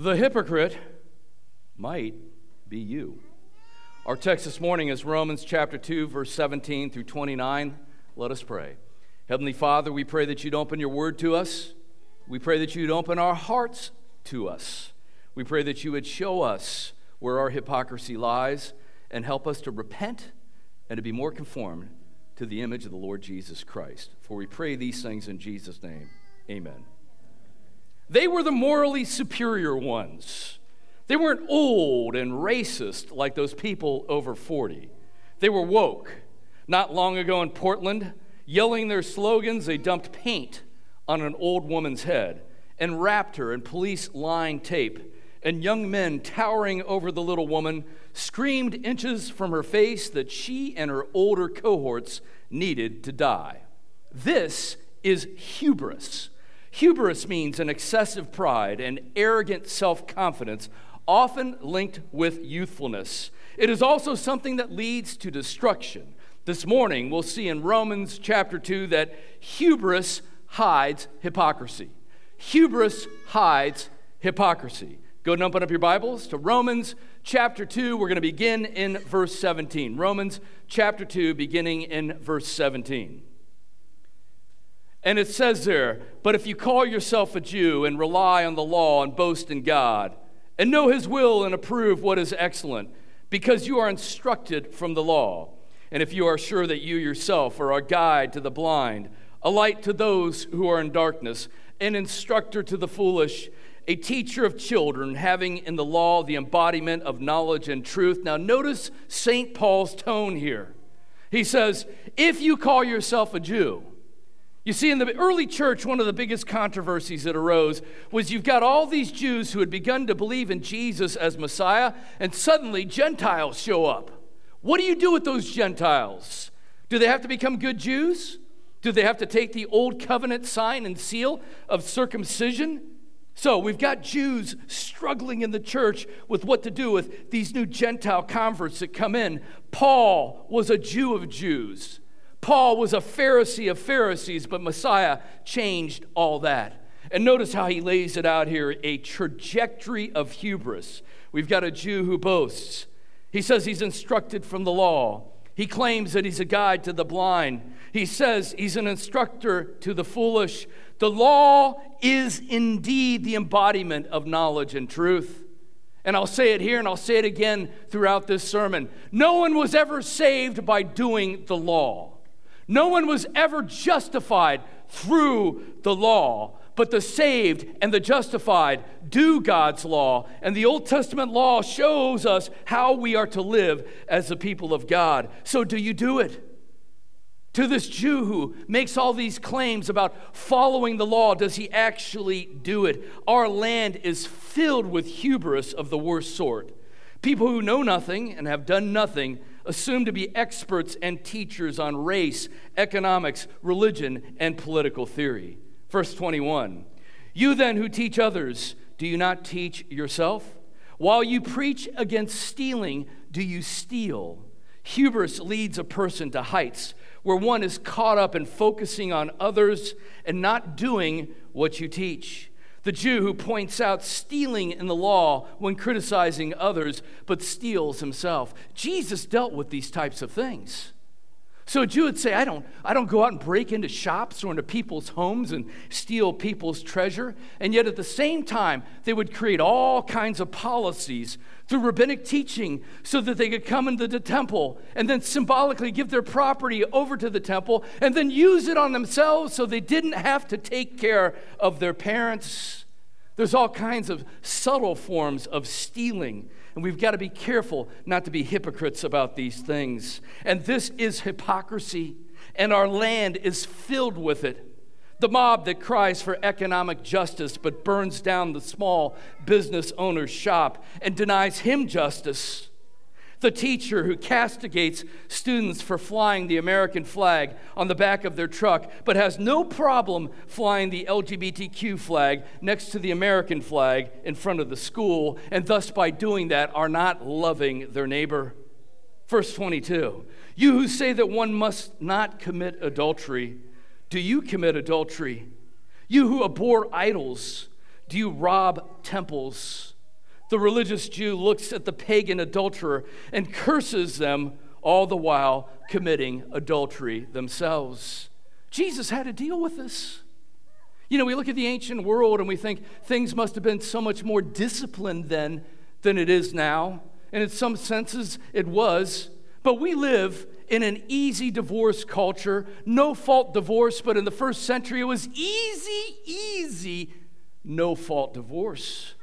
The hypocrite might be you. Our text this morning is Romans chapter 2, verse 17 through 29. Let us pray. Heavenly Father, we pray that you'd open your word to us. We pray that you'd open our hearts to us. We pray that you would show us where our hypocrisy lies and help us to repent and to be more conformed to the image of the Lord Jesus Christ. For we pray these things in Jesus' name. Amen. They were the morally superior ones. They weren't old and racist like those people over 40. They were woke. Not long ago in Portland, yelling their slogans, they dumped paint on an old woman's head and wrapped her in police line tape. And young men towering over the little woman screamed inches from her face that she and her older cohorts needed to die. This is hubris. Hubris means an excessive pride and arrogant self confidence, often linked with youthfulness. It is also something that leads to destruction. This morning, we'll see in Romans chapter 2 that hubris hides hypocrisy. Hubris hides hypocrisy. Go and open up your Bibles to Romans chapter 2. We're going to begin in verse 17. Romans chapter 2, beginning in verse 17. And it says there, but if you call yourself a Jew and rely on the law and boast in God, and know his will and approve what is excellent, because you are instructed from the law, and if you are sure that you yourself are a guide to the blind, a light to those who are in darkness, an instructor to the foolish, a teacher of children, having in the law the embodiment of knowledge and truth. Now, notice St. Paul's tone here. He says, If you call yourself a Jew, you see, in the early church, one of the biggest controversies that arose was you've got all these Jews who had begun to believe in Jesus as Messiah, and suddenly Gentiles show up. What do you do with those Gentiles? Do they have to become good Jews? Do they have to take the old covenant sign and seal of circumcision? So we've got Jews struggling in the church with what to do with these new Gentile converts that come in. Paul was a Jew of Jews. Paul was a Pharisee of Pharisees, but Messiah changed all that. And notice how he lays it out here a trajectory of hubris. We've got a Jew who boasts. He says he's instructed from the law. He claims that he's a guide to the blind. He says he's an instructor to the foolish. The law is indeed the embodiment of knowledge and truth. And I'll say it here and I'll say it again throughout this sermon. No one was ever saved by doing the law. No one was ever justified through the law, but the saved and the justified do God's law. And the Old Testament law shows us how we are to live as the people of God. So, do you do it? To this Jew who makes all these claims about following the law, does he actually do it? Our land is filled with hubris of the worst sort. People who know nothing and have done nothing assumed to be experts and teachers on race, economics, religion, and political theory. Verse 21 You then who teach others, do you not teach yourself? While you preach against stealing, do you steal? Hubris leads a person to heights where one is caught up in focusing on others and not doing what you teach the Jew who points out stealing in the law when criticizing others, but steals himself. Jesus dealt with these types of things. So a Jew would say, I don't, I don't go out and break into shops or into people's homes and steal people's treasure. And yet at the same time, they would create all kinds of policies through rabbinic teaching so that they could come into the temple and then symbolically give their property over to the temple and then use it on themselves so they didn't have to take care of their parents. There's all kinds of subtle forms of stealing and we've got to be careful not to be hypocrites about these things. And this is hypocrisy, and our land is filled with it. The mob that cries for economic justice but burns down the small business owner's shop and denies him justice the teacher who castigates students for flying the American flag on the back of their truck, but has no problem flying the LGBTQ flag next to the American flag in front of the school, and thus by doing that are not loving their neighbor. Verse 22 You who say that one must not commit adultery, do you commit adultery? You who abhor idols, Do you rob temples? The religious Jew looks at the pagan adulterer and curses them, all the while committing adultery themselves. Jesus had to deal with this. You know, we look at the ancient world and we think things must have been so much more disciplined then than it is now. And in some senses, it was. But we live in an easy divorce culture, no fault divorce, but in the first century, it was easy, easy, no fault divorce.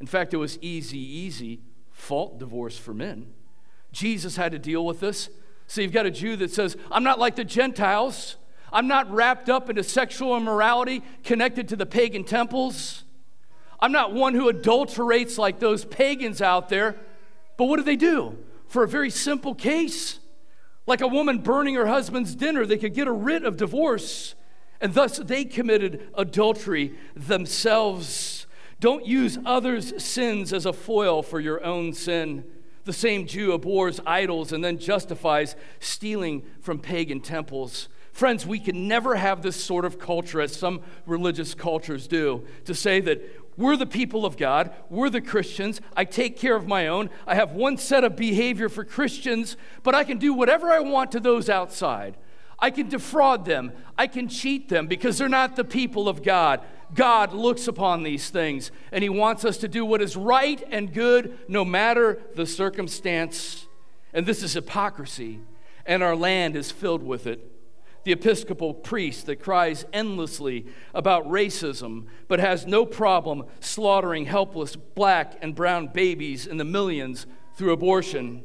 In fact, it was easy, easy fault divorce for men. Jesus had to deal with this. So you've got a Jew that says, I'm not like the Gentiles. I'm not wrapped up into sexual immorality connected to the pagan temples. I'm not one who adulterates like those pagans out there. But what do they do? For a very simple case, like a woman burning her husband's dinner, they could get a writ of divorce, and thus they committed adultery themselves. Don't use others' sins as a foil for your own sin. The same Jew abhors idols and then justifies stealing from pagan temples. Friends, we can never have this sort of culture as some religious cultures do to say that we're the people of God. We're the Christians. I take care of my own. I have one set of behavior for Christians, but I can do whatever I want to those outside. I can defraud them. I can cheat them because they're not the people of God. God looks upon these things and He wants us to do what is right and good no matter the circumstance. And this is hypocrisy, and our land is filled with it the Episcopal priest that cries endlessly about racism but has no problem slaughtering helpless black and brown babies in the millions through abortion.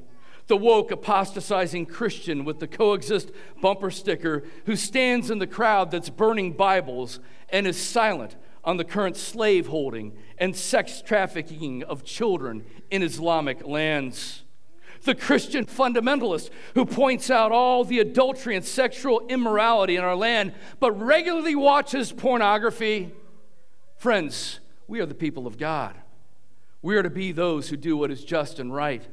The woke apostatizing Christian with the coexist bumper sticker who stands in the crowd that's burning Bibles and is silent on the current slave holding and sex trafficking of children in Islamic lands the Christian fundamentalist who points out all the adultery and sexual immorality in our land, but regularly watches pornography. Friends, we are the people of God. We are to be those who do what is just and right.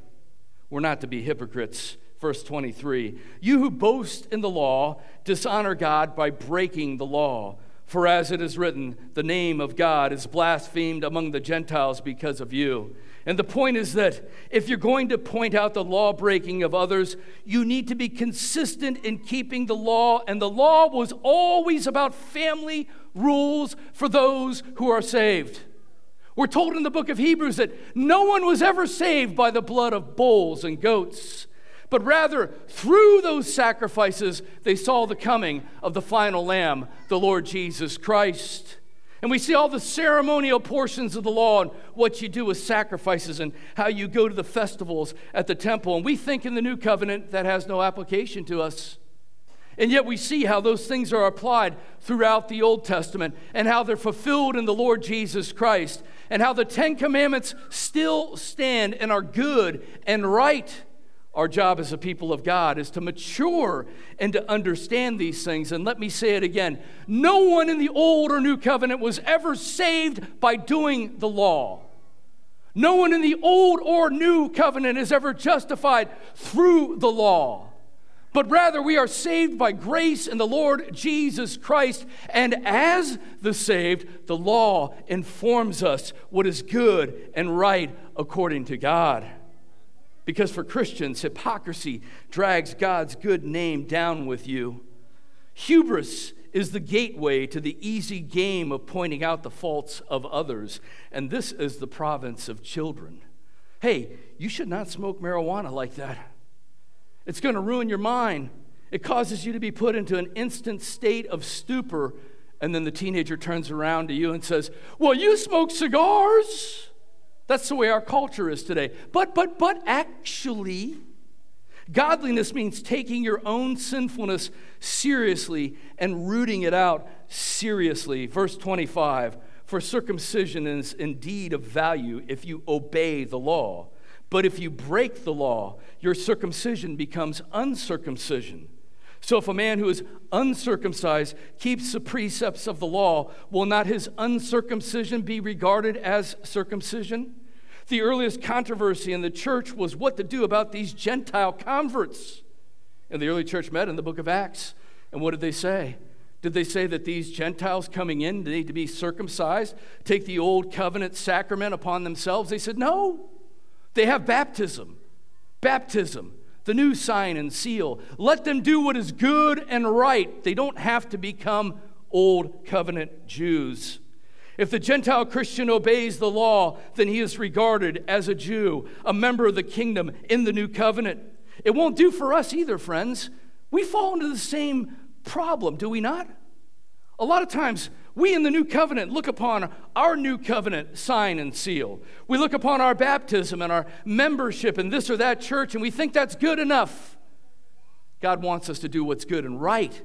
We're not to be hypocrites. Verse 23 You who boast in the law dishonor God by breaking the law. For as it is written, the name of God is blasphemed among the Gentiles because of you. And the point is that if you're going to point out the law breaking of others, you need to be consistent in keeping the law. And the law was always about family rules for those who are saved. We're told in the book of Hebrews that no one was ever saved by the blood of bulls and goats, but rather through those sacrifices, they saw the coming of the final Lamb, the Lord Jesus Christ. And we see all the ceremonial portions of the law and what you do with sacrifices and how you go to the festivals at the temple. And we think in the new covenant that has no application to us. And yet we see how those things are applied throughout the Old Testament and how they're fulfilled in the Lord Jesus Christ and how the Ten Commandments still stand and are good and right our job as a people of God is to mature and to understand these things. And let me say it again no one in the Old or New Covenant was ever saved by doing the law. No one in the Old or New Covenant is ever justified through the law. But rather, we are saved by grace in the Lord Jesus Christ. And as the saved, the law informs us what is good and right according to God. Because for Christians, hypocrisy drags God's good name down with you. Hubris is the gateway to the easy game of pointing out the faults of others, and this is the province of children. Hey, you should not smoke marijuana like that. It's going to ruin your mind. It causes you to be put into an instant state of stupor, and then the teenager turns around to you and says, Well, you smoke cigars. That's the way our culture is today. But, but, but actually, godliness means taking your own sinfulness seriously and rooting it out seriously. Verse 25 For circumcision is indeed of value if you obey the law. But if you break the law, your circumcision becomes uncircumcision. So if a man who is uncircumcised keeps the precepts of the law, will not his uncircumcision be regarded as circumcision? The earliest controversy in the church was what to do about these Gentile converts. And the early church met in the book of Acts. And what did they say? Did they say that these Gentiles coming in need to be circumcised, take the old covenant sacrament upon themselves? They said, no. They have baptism. Baptism, the new sign and seal. Let them do what is good and right. They don't have to become old covenant Jews. If the Gentile Christian obeys the law, then he is regarded as a Jew, a member of the kingdom in the new covenant. It won't do for us either, friends. We fall into the same problem, do we not? A lot of times, we in the new covenant look upon our new covenant sign and seal. We look upon our baptism and our membership in this or that church, and we think that's good enough. God wants us to do what's good and right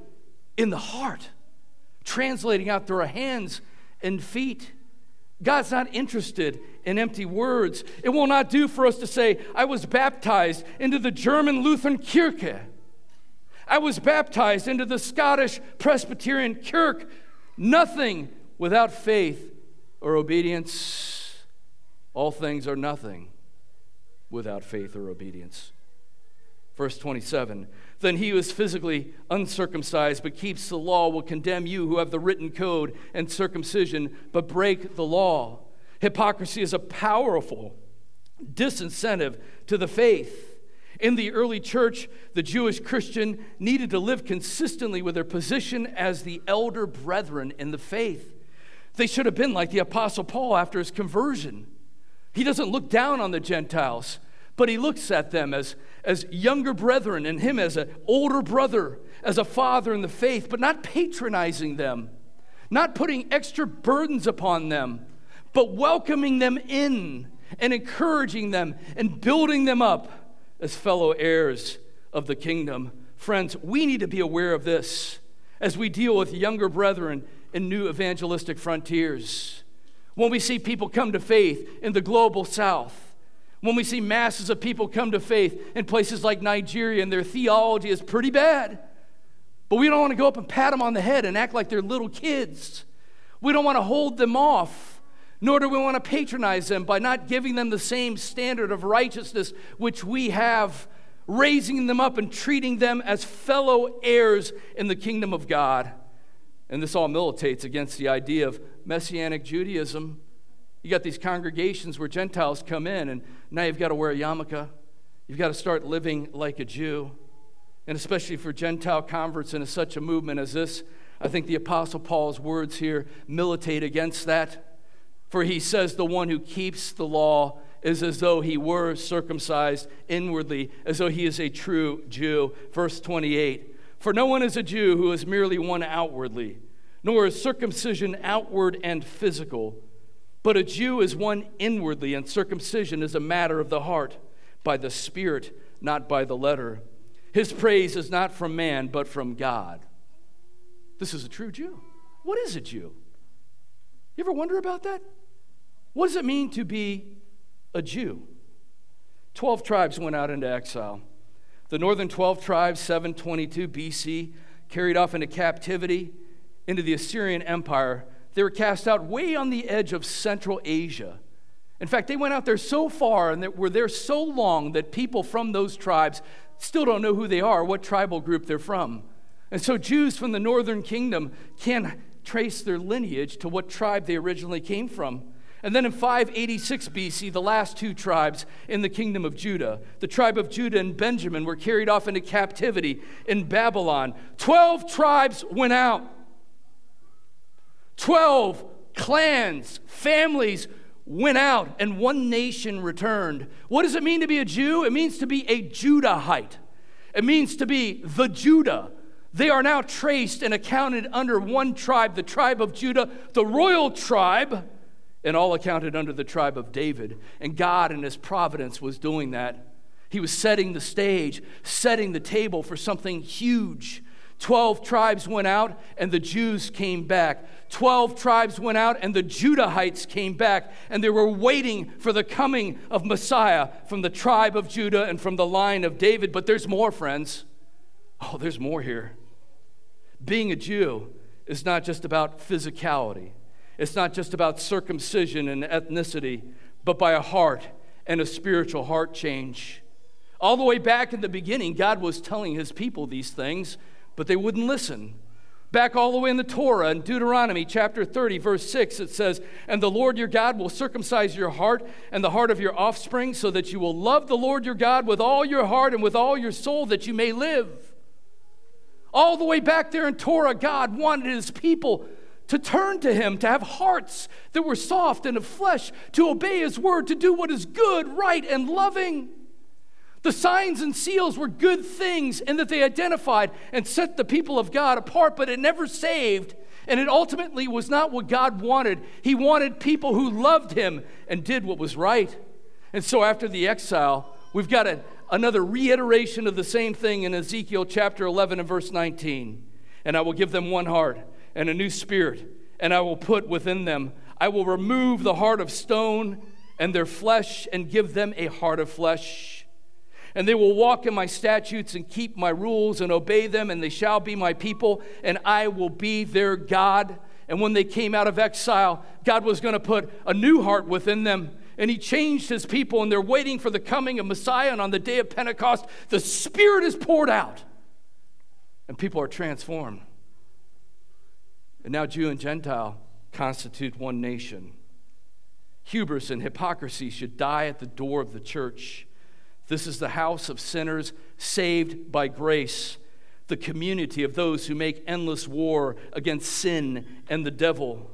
in the heart, translating out through our hands and feet. God's not interested in empty words. It will not do for us to say, I was baptized into the German Lutheran Kirche. I was baptized into the Scottish Presbyterian Kirk. Nothing without faith or obedience. All things are nothing without faith or obedience. Verse 27 Then he who is physically uncircumcised but keeps the law will condemn you who have the written code and circumcision but break the law. Hypocrisy is a powerful disincentive to the faith. In the early church, the Jewish Christian needed to live consistently with their position as the elder brethren in the faith. They should have been like the Apostle Paul after his conversion. He doesn't look down on the Gentiles, but he looks at them as, as younger brethren and him as an older brother, as a father in the faith, but not patronizing them, not putting extra burdens upon them, but welcoming them in and encouraging them and building them up as fellow heirs of the kingdom. Friends, we need to be aware of this as we deal with younger brethren in new evangelistic frontiers. When we see people come to faith in the global south, when we see masses of people come to faith in places like Nigeria and their theology is pretty bad, but we don't want to go up and pat them on the head and act like they're little kids. We don't want to hold them off nor do we want to patronize them by not giving them the same standard of righteousness which we have, raising them up and treating them as fellow heirs in the kingdom of God. And this all militates against the idea of Messianic Judaism. You got these congregations where Gentiles come in, and now you've got to wear a yarmulke. You've got to start living like a Jew. And especially for Gentile converts in such a movement as this, I think the Apostle Paul's words here militate against that. For he says, The one who keeps the law is as though he were circumcised inwardly, as though he is a true Jew. Verse 28 For no one is a Jew who is merely one outwardly, nor is circumcision outward and physical. But a Jew is one inwardly, and circumcision is a matter of the heart, by the Spirit, not by the letter. His praise is not from man, but from God. This is a true Jew. What is a Jew? You ever wonder about that? What does it mean to be a Jew? Twelve tribes went out into exile. The northern 12 tribes, 722 BC, carried off into captivity into the Assyrian Empire. They were cast out way on the edge of Central Asia. In fact, they went out there so far and were there so long that people from those tribes still don't know who they are, what tribal group they're from. And so Jews from the northern kingdom can trace their lineage to what tribe they originally came from. And then in 586 BC, the last two tribes in the kingdom of Judah, the tribe of Judah and Benjamin, were carried off into captivity in Babylon. Twelve tribes went out. Twelve clans, families went out, and one nation returned. What does it mean to be a Jew? It means to be a Judahite, it means to be the Judah. They are now traced and accounted under one tribe, the tribe of Judah, the royal tribe and all accounted under the tribe of David. And God, in His providence, was doing that. He was setting the stage, setting the table for something huge. Twelve tribes went out, and the Jews came back. Twelve tribes went out, and the Judahites came back, and they were waiting for the coming of Messiah from the tribe of Judah and from the line of David. But there's more, friends. Oh, there's more here. Being a Jew is not just about physicality, it's not just about circumcision and ethnicity, but by a heart and a spiritual heart change. All the way back in the beginning, God was telling his people these things, but they wouldn't listen. Back all the way in the Torah, in Deuteronomy chapter 30, verse 6, it says, And the Lord your God will circumcise your heart and the heart of your offspring, so that you will love the Lord your God with all your heart and with all your soul, that you may live. All the way back there in Torah, God wanted his people to turn to him, to have hearts that were soft and of flesh, to obey his word, to do what is good, right, and loving. The signs and seals were good things in that they identified and set the people of God apart, but it never saved. And it ultimately was not what God wanted. He wanted people who loved Him and did what was right. And so after the exile, we've got a, another reiteration of the same thing in Ezekiel chapter 11 and verse 19. And I will give them one heart and a new spirit, and I will put within them, I will remove the heart of stone and their flesh and give them a heart of flesh and they will walk in my statutes and keep my rules and obey them, and they shall be my people, and I will be their God. And when they came out of exile, God was going to put a new heart within them. And he changed his people, and they're waiting for the coming of Messiah. And on the day of Pentecost, the Spirit is poured out, and people are transformed. And now, Jew and Gentile constitute one nation. Hubris and hypocrisy should die at the door of the church. This is the house of sinners saved by grace, the community of those who make endless war against sin and the devil.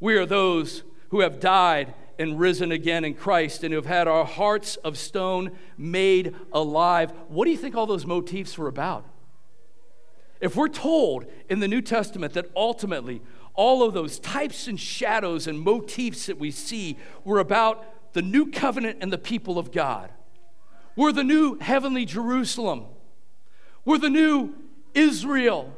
We are those who have died and risen again in Christ and who have had our hearts of stone made alive. What do you think all those motifs were about? If we're told in the New Testament that ultimately all of those types and shadows and motifs that we see were about the new covenant and the people of God, we're the new heavenly Jerusalem. We're the new Israel.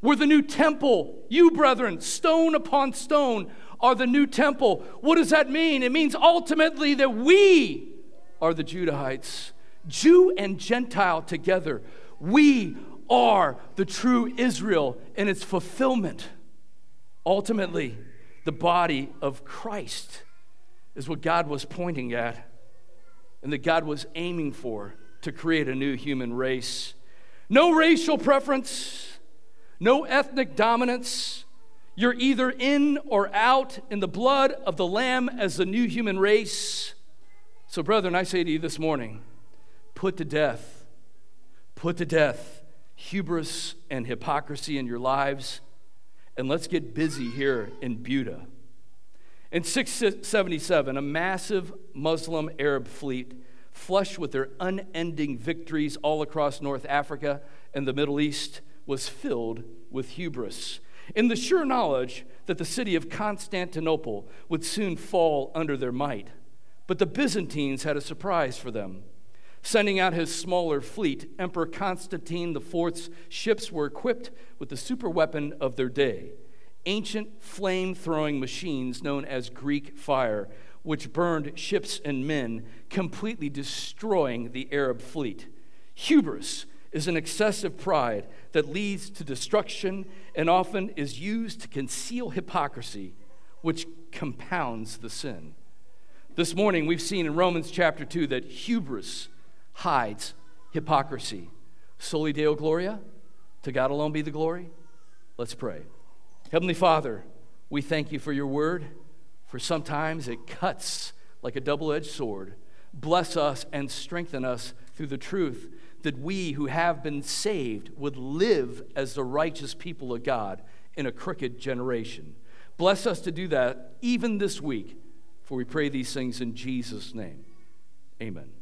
We're the new temple. You, brethren, stone upon stone, are the new temple. What does that mean? It means ultimately that we are the Judahites, Jew and Gentile together. We are the true Israel in its fulfillment. Ultimately, the body of Christ is what God was pointing at and that God was aiming for to create a new human race. No racial preference, no ethnic dominance. You're either in or out in the blood of the Lamb as the new human race. So, brethren, I say to you this morning put to death, put to death hubris and hypocrisy in your lives, and let's get busy here in Buda. In 677, a massive Muslim Arab fleet, flushed with their unending victories all across North Africa and the Middle East, was filled with hubris. In the sure knowledge that the city of Constantinople would soon fall under their might. But the Byzantines had a surprise for them. Sending out his smaller fleet, Emperor Constantine IV's ships were equipped with the superweapon of their day ancient flame throwing machines known as Greek fire, which burned ships and men, completely destroying the Arab fleet. Hubris is an excessive pride that leads to destruction and often is used to conceal hypocrisy, which compounds the sin. This morning, we've seen in Romans chapter 2 that hubris hides hypocrisy. Soli Deo Gloria, to God alone be the glory. Let's pray. Heavenly Father, we thank you for your word, for sometimes it cuts like a double edged sword. Bless us and strengthen us through the truth that we who have been saved would live as the righteous people of God in a crooked generation. Bless us to do that even this week, for we pray these things in Jesus' name. Amen.